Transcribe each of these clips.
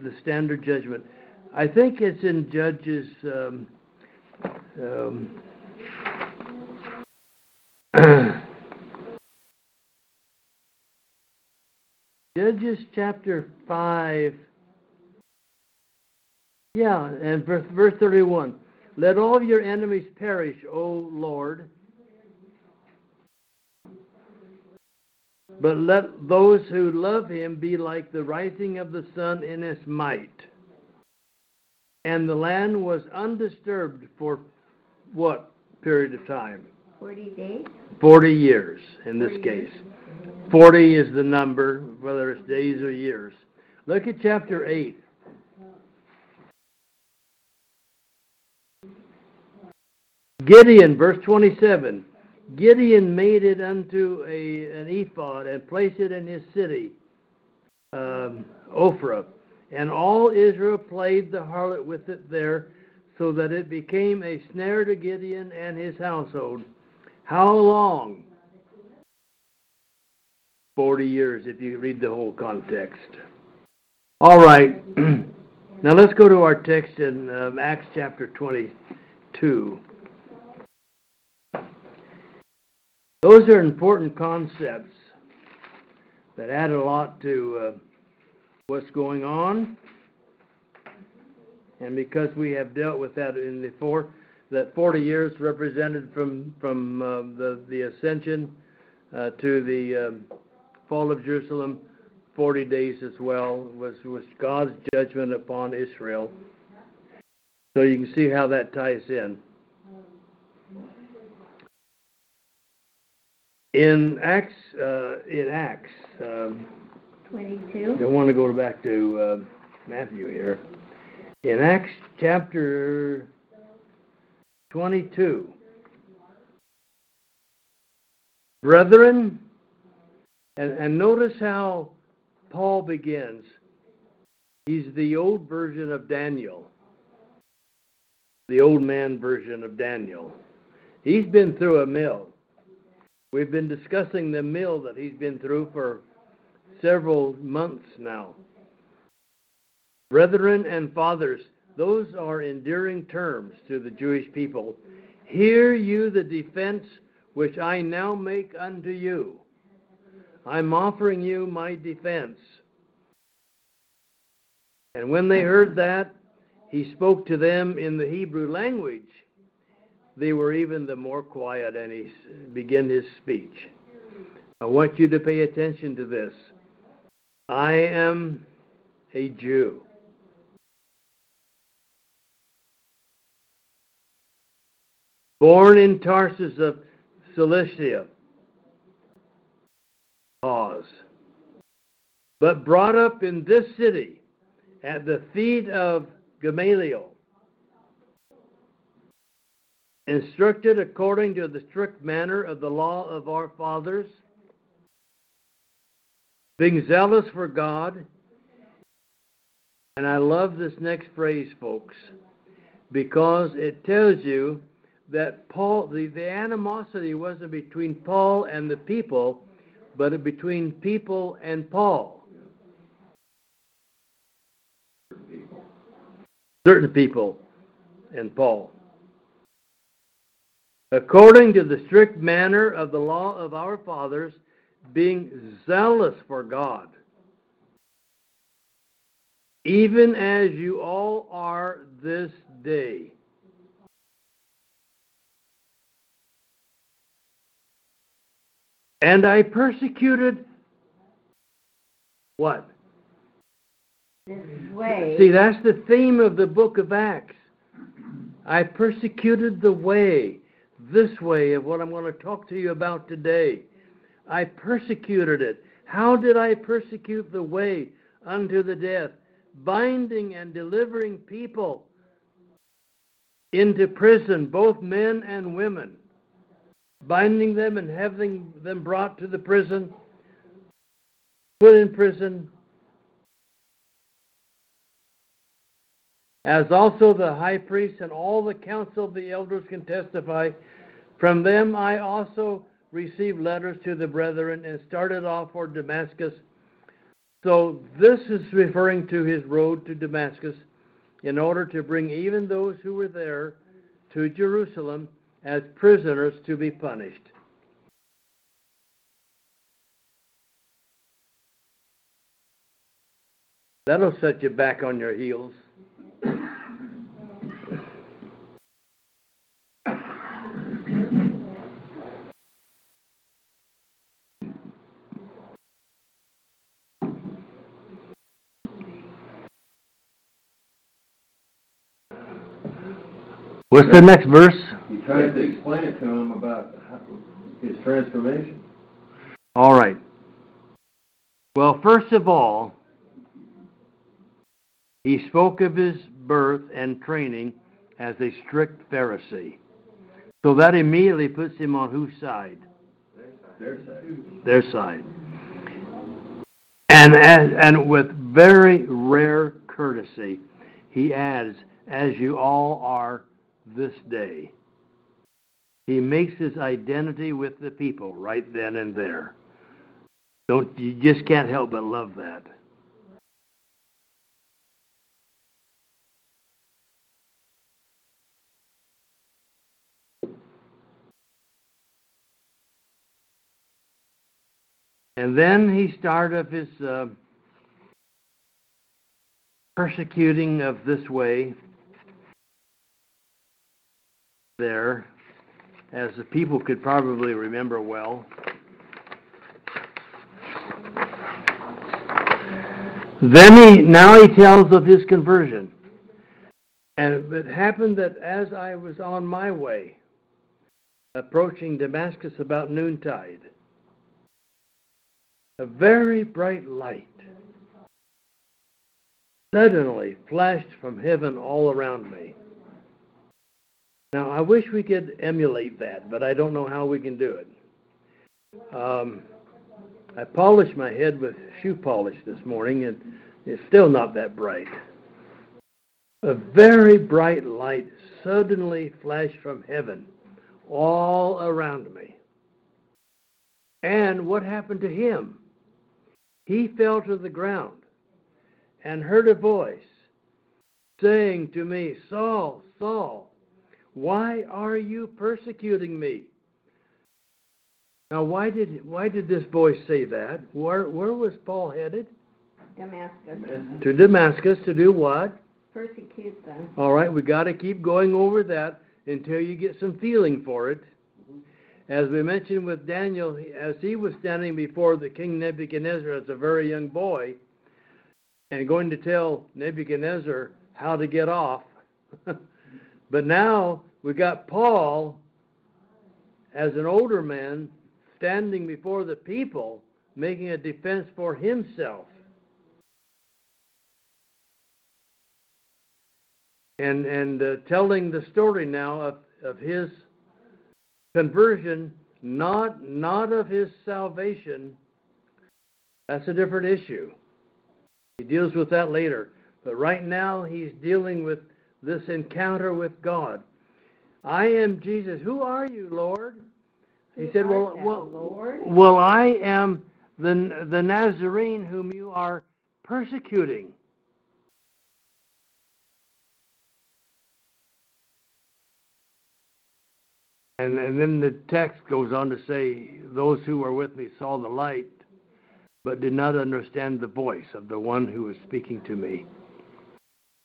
the standard judgment. I think it's in Judges. Um, um, Judges chapter 5. Yeah, and verse, verse 31. Let all your enemies perish, O Lord. But let those who love him be like the rising of the sun in its might. And the land was undisturbed for what period of time? 40 days? 40 years in this 40 case. years. 40 is the number, whether it's days or years. Look at chapter 8. Gideon, verse 27. Gideon made it unto a, an ephod and placed it in his city, um, Ophrah. And all Israel played the harlot with it there, so that it became a snare to Gideon and his household. How long? 40 years if you read the whole context. All right. now let's go to our text in um, Acts chapter 22. Those are important concepts that add a lot to uh, what's going on. And because we have dealt with that in the four, that 40 years represented from from uh, the the ascension uh, to the um, fall of Jerusalem, 40 days as well was was God's judgment upon Israel. So you can see how that ties in. In Acts, uh, in Acts, um, 22? I want to go back to uh, Matthew here. In Acts chapter 22, brethren, and, and notice how Paul begins. He's the old version of Daniel, the old man version of Daniel. He's been through a mill. We've been discussing the mill that he's been through for several months now. Brethren and fathers, those are endearing terms to the Jewish people. Hear you the defense which I now make unto you. I'm offering you my defense. And when they heard that, he spoke to them in the Hebrew language. They were even the more quiet, and he began his speech. I want you to pay attention to this. I am a Jew. Born in Tarsus of Cilicia. Pause. But brought up in this city at the feet of Gamaliel. Instructed according to the strict manner of the law of our fathers being zealous for God. And I love this next phrase, folks, because it tells you that Paul, the, the animosity wasn't between Paul and the people, but between people and Paul. Certain people and Paul. According to the strict manner of the law of our fathers, being zealous for God, even as you all are this day. And I persecuted what? This way. See, that's the theme of the book of Acts. I persecuted the way, this way of what I'm going to talk to you about today. I persecuted it. How did I persecute the way unto the death? Binding and delivering people into prison, both men and women. Binding them and having them brought to the prison, put in prison, as also the high priest and all the council of the elders can testify. From them I also received letters to the brethren and started off for Damascus, So this is referring to his road to Damascus in order to bring even those who were there to Jerusalem as prisoners to be punished. That'll set you back on your heels. What's the next verse? He tried to explain it to him about his transformation. All right. Well, first of all, he spoke of his birth and training as a strict Pharisee. So that immediately puts him on whose side? Their side. Their side. And, and, and with very rare courtesy, he adds, as you all are this day. He makes his identity with the people right then and there. Don't you just can't help but love that. And then he started of his uh, persecuting of this way there, as the people could probably remember well. Then he now he tells of his conversion. And it happened that as I was on my way, approaching Damascus about noontide, a very bright light suddenly flashed from heaven all around me. Now, I wish we could emulate that, but I don't know how we can do it. Um, I polished my head with shoe polish this morning, and it's still not that bright. A very bright light suddenly flashed from heaven all around me. And what happened to him? He fell to the ground and heard a voice saying to me, Saul, Saul, why are you persecuting me? Now, why did why did this boy say that? Where where was Paul headed? Damascus, To Damascus to do what? persecute them. All right, we got to keep going over that until you get some feeling for it. As we mentioned with Daniel, as he was standing before the king Nebuchadnezzar as a very young boy, and going to tell Nebuchadnezzar how to get off. but now we got Paul as an older man standing before the people making a defense for himself. And and uh, telling the story now of, of his conversion, not not of his salvation. That's a different issue. He deals with that later. But right now, he's dealing with this encounter with God. I am Jesus. Who are you, Lord? He Who said, well, thou, well, Lord? well, I am the, the Nazarene whom you are persecuting. And, and then the text goes on to say, Those who were with me saw the light, but did not understand the voice of the one who was speaking to me.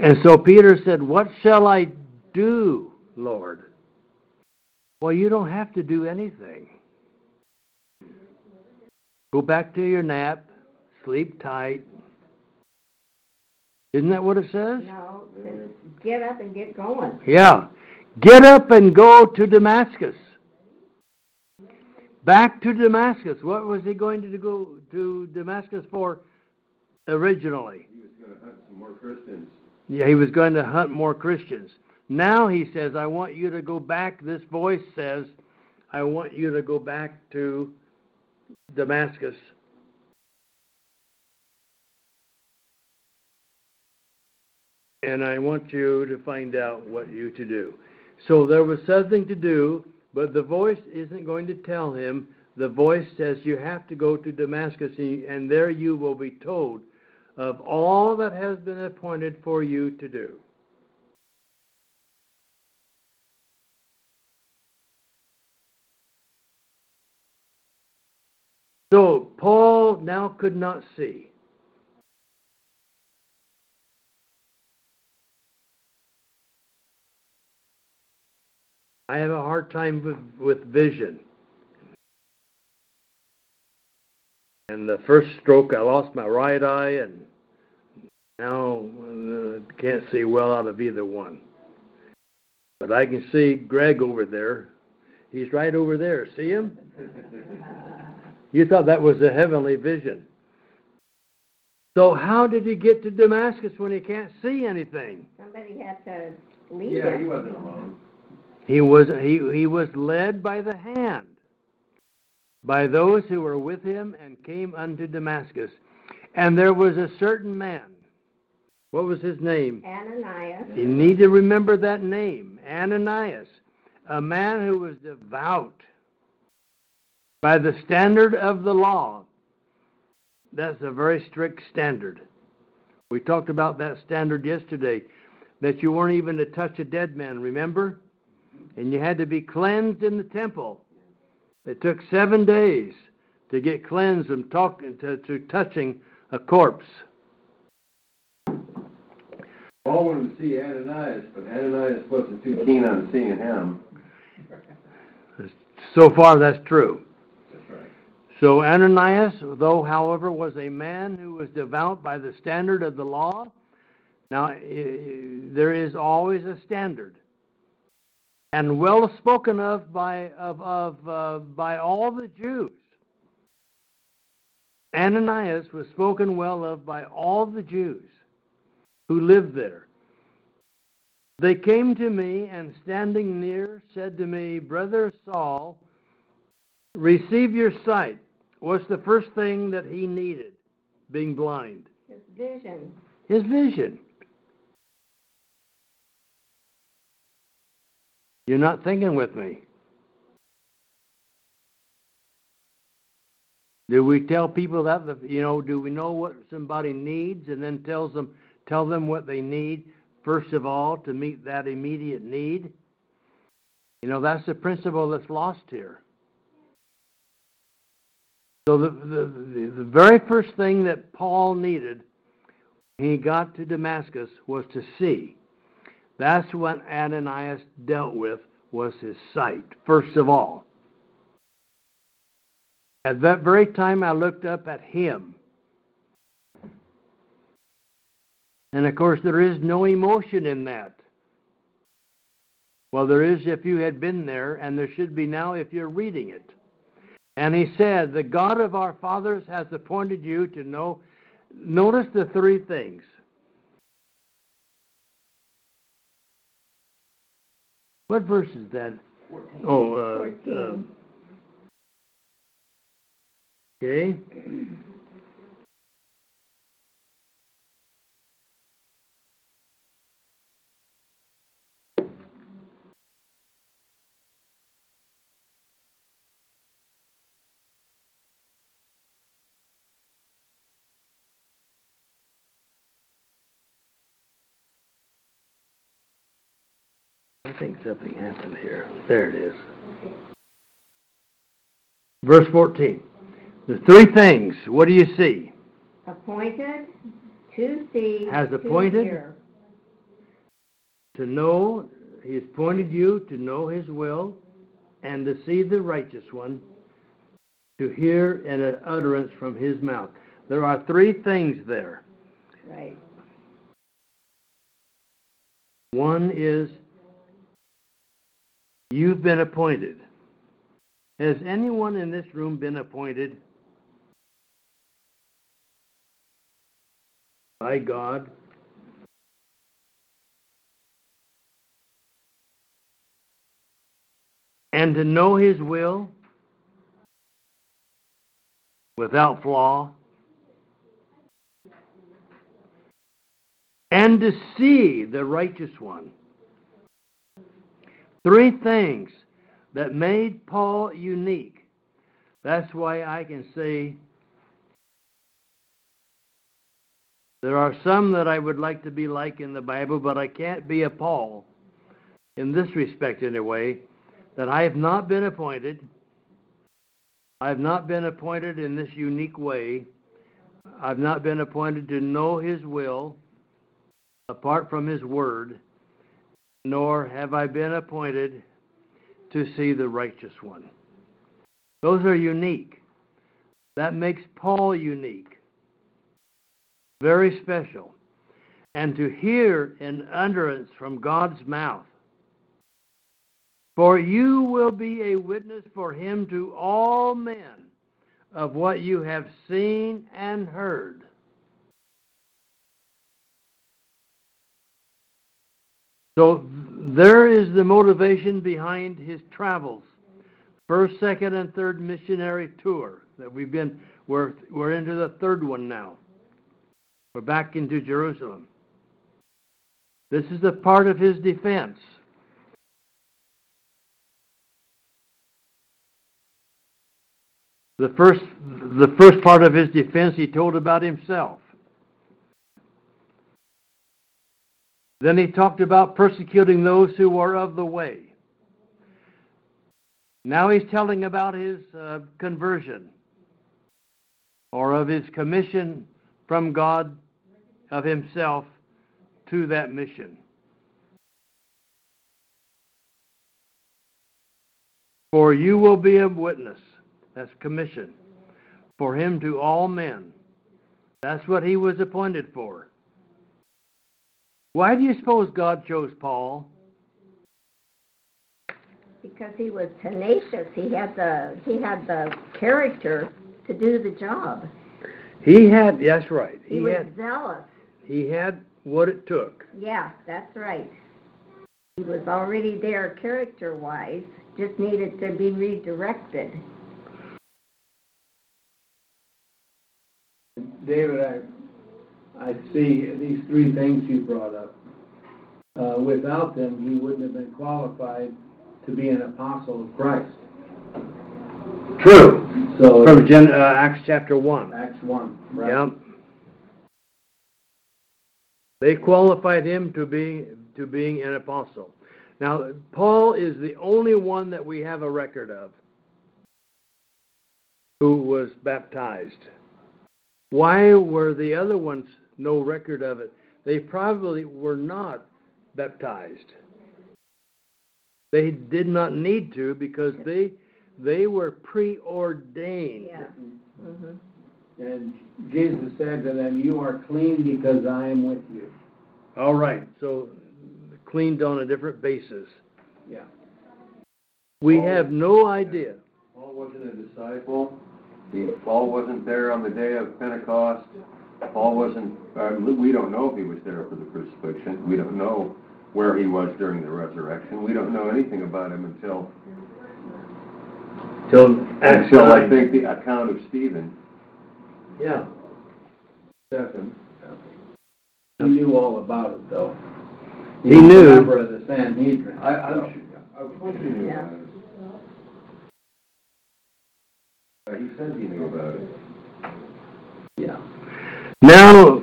And so Peter said, What shall I do, Lord? Well, you don't have to do anything. Go back to your nap, sleep tight. Isn't that what it says? No, get up and get going. Yeah. Get up and go to Damascus. Back to Damascus. What was he going to go to Damascus for originally? He was gonna hunt some more Christians. Yeah, he was going to hunt more Christians. Now he says, I want you to go back. This voice says, I want you to go back to Damascus. And I want you to find out what you to do. So there was something to do, but the voice isn't going to tell him the voice says you have to go to Damascus, and there you will be told of all that has been appointed for you to do. So Paul now could not see. I have a hard time with, with vision. And the first stroke, I lost my right eye, and now uh, can't see well out of either one. But I can see Greg over there. He's right over there. See him? You thought that was a heavenly vision. So how did he get to Damascus when he can't see anything? Somebody had to lead Yeah, he wasn't alone. He was he he was led by the hand by those who were with him and came unto Damascus. And there was a certain man. What was his name? Ananias, You need to remember that name, Ananias, a man who was devout by the standard of the law. That's a very strict standard. We talked about that standard yesterday, that you weren't even to touch a dead man, remember? And you had to be cleansed in the temple. It took seven days to get cleansed from talking to, to touching a corpse. Paul wanted to see Ananias, but Ananias wasn't too keen on seeing him. So far, that's true. So Ananias, though, however, was a man who was devout by the standard of the law, now there is always a standard, and well spoken of by of, of uh, by all the Jews. Ananias was spoken well of by all the Jews who lived there. They came to me and standing near said to me, Brother Saul, receive your sight. What's the first thing that he needed? Being blind. his vision. His vision. You're not thinking with me. Do we tell people that you know, do we know what somebody needs and then tells them tell them what they need first of all to meet that immediate need? You know, that's the principle that's lost here. So the, the, the, very first thing that Paul needed when he got to Damascus was to see. That's what Ananias dealt with was his sight, first of all. At that very time I looked up at him. And of course there is no emotion in that. Well, there is if you had been there, and there should be now if you're reading it. And he said, The God of our fathers has appointed you to know. Notice the three things. What verse is that? Oh, uh, um, okay. I think something happened here. There it is. Verse 14. The three things, what do you see? Appointed to see. Has to appointed? hear. To know, He has appointed you to know His will and to see the righteous one, to hear an utterance from His mouth. There are three things there. Right. One is you've been appointed. Has anyone in this room been appointed by God? And to know His will without flaw? and to see the righteous one. Three things that made Paul unique. That's why I can say there are some that I would like to be like in the Bible, but I can't be a Paul in this respect anyway, that I have not been appointed. I have not been appointed in this unique way. I've not been appointed to know His will apart from His Word, nor have I been appointed to see the righteous one. Those are unique. That makes Paul unique, very special. And to hear an utterance from God's mouth, for you will be a witness for him to all men of what you have seen and heard. So there is the motivation behind his travels. First, second, and third missionary tour that we've been, we're, we're into the third one now. We're back into Jerusalem. This is a part of his defense. The first, the first part of his defense he told about himself. Then he talked about persecuting those who were of the way. Now he's telling about his uh, conversion or of his commission from God of himself to that mission. For you will be a witness. That's commission. For him to all men. That's what he was appointed for. Why do you suppose God chose Paul? Because he was tenacious, he had the, he had the character to do the job. He had, that's right. He He was had, zealous. he had what it took. Yeah, that's right. He was already there character-wise, just needed to be redirected. David, I, I see these three things you brought up. Uh, without them, he wouldn't have been qualified to be an apostle of Christ. True. So, From Gen, uh, Acts chapter one. Acts one, right? Yep. They qualified him to be, to being an apostle. Now, Paul is the only one that we have a record of who was baptized. Why were the other ones no record of it? They probably were not baptized. They did not need to because they, they were preordained. Yeah. Mhm. And Jesus said to them, you are clean because I am with you. All right, so cleaned on a different basis. Yeah. We have no idea. Paul wasn't a disciple. Paul wasn't there on the day of Pentecost. Paul wasn't, uh, we don't know if he was there for the crucifixion. We don't know where he was during the resurrection. We don't know anything about him until, Till until I think the account of Stephen. Yeah. Stephen. He knew all about it, though. He was a knew. Member of the Sanhedrin. I, I'm so. sure, of course he knew Yeah. about it. Uh, He said he knew about it. Yeah. Now,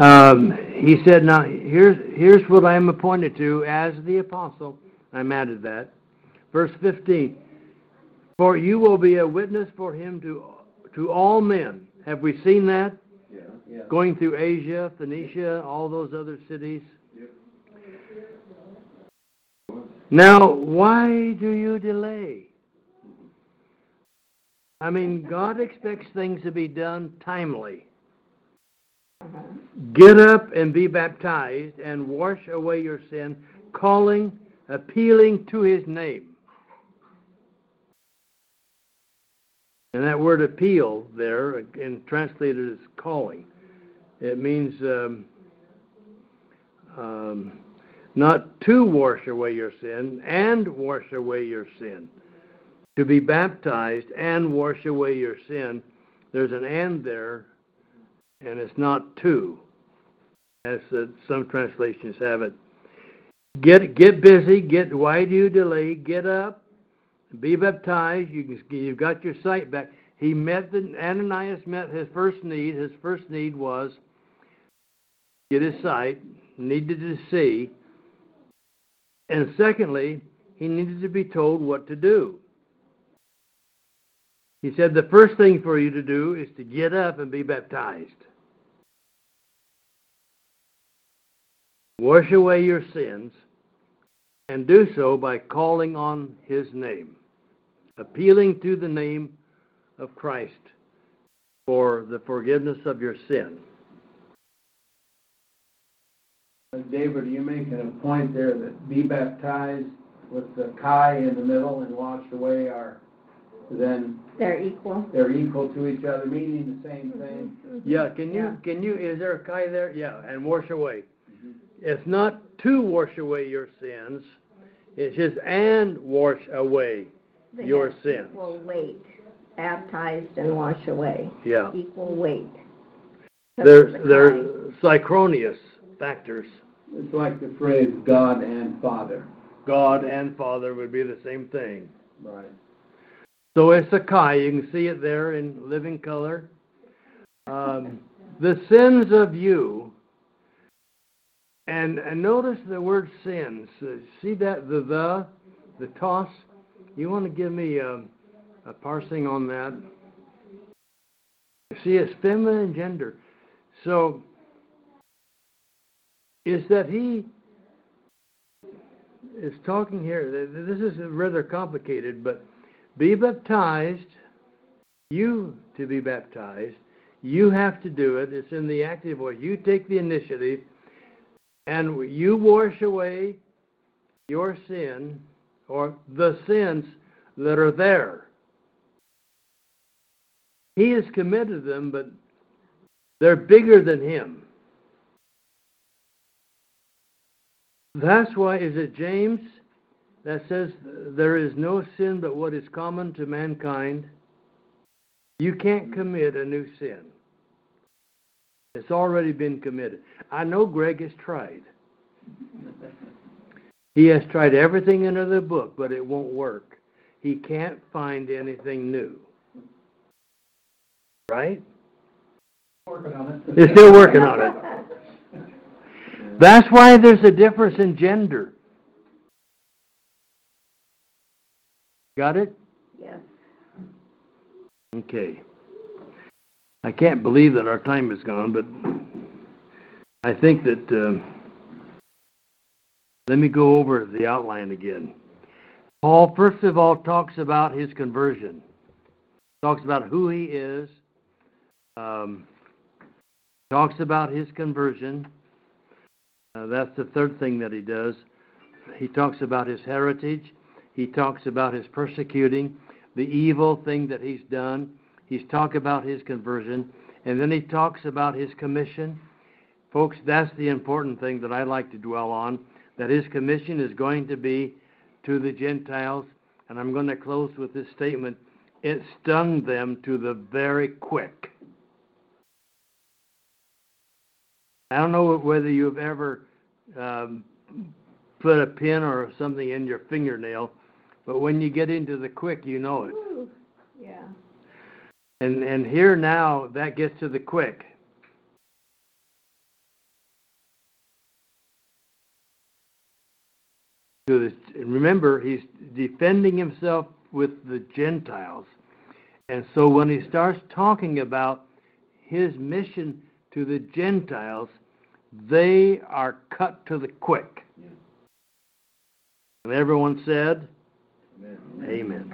um, he said, now, here's, here's what I am appointed to as the apostle. I'm added that. Verse fifteen, for you will be a witness for him to, to all men. Have we seen that? Yeah. Yeah. Going through Asia, Phoenicia, all those other cities? Now, why do you delay? I mean, God expects things to be done timely. Get up and be baptized and wash away your sin, calling, appealing to his name. And that word appeal there, and translated as calling, it means um, um, not to wash away your sin and wash away your sin. To be baptized and wash away your sin, there's an and there, and it's not to, as uh, some translations have it. Get get busy. Get why do you delay? Get up, be baptized. You can, you've got your sight back. he met the, Ananias met his first need. His first need was get his sight, needed to see. And secondly, he needed to be told what to do. He said, the first thing for you to do is to get up and be baptized. Wash away your sins, and do so by calling on his name, appealing to the name of Christ for the forgiveness of your sin. David, you making a point there that be baptized with the kai in the middle and washed away are, then They're equal. they're equal to each other, meaning the same mm-hmm. thing? Yeah, can you, Yeah. can you, is there a kai there? Yeah, and wash away. It's not to wash away your sins, it's just and wash away They your sins. Equal weight, baptized and wash away, Yeah. equal weight. They're, they're synchronous factors. It's like the phrase God and Father. God and Father would be the same thing. Right. So it's a kai. You can see it there in living color. Um, the sins of you, and, and notice the word sins. Uh, See that the the, the toss. You want to give me a, a parsing on that? See, it's feminine gender. So is that he is talking here. th- th- This is rather complicated, but be baptized, you to be baptized, you have to do it. It's in the active voice. You take the initiative, and you wash away your sin or the sins that are there. He has committed them, but they're bigger than him. That's why, is it James that says there is no sin but what is common to mankind? You can't commit a new sin. It's already been committed. I know Greg has tried. He has tried everything under the book, but it won't work. He can't find anything new. Right? Working on it. They're still working on it. That's why there's a difference in gender. Got it? Yes. Okay. I can't believe that our time is gone, but I think that, um, let me go over the outline again. Paul, first of all, talks about his conversion. Talks about who he is. Um, talks about his conversion. Uh, that's the third thing that he does. He talks about his heritage. He talks about his persecuting, the evil thing that he's done. He's talked about his conversion. And then he talks about his commission. Folks, that's the important thing that I like to dwell on, that his commission is going to be to the Gentiles. And I'm going to close with this statement. It stung them to the very quick. I don't know whether you've ever um, put a pin or something in your fingernail, but when you get into the quick, you know it. Woo. Yeah. And and here now that gets to the quick. Remember, he's defending himself with the Gentiles. And so when he starts talking about his mission to the Gentiles, they are cut to the quick. And everyone said, Amen.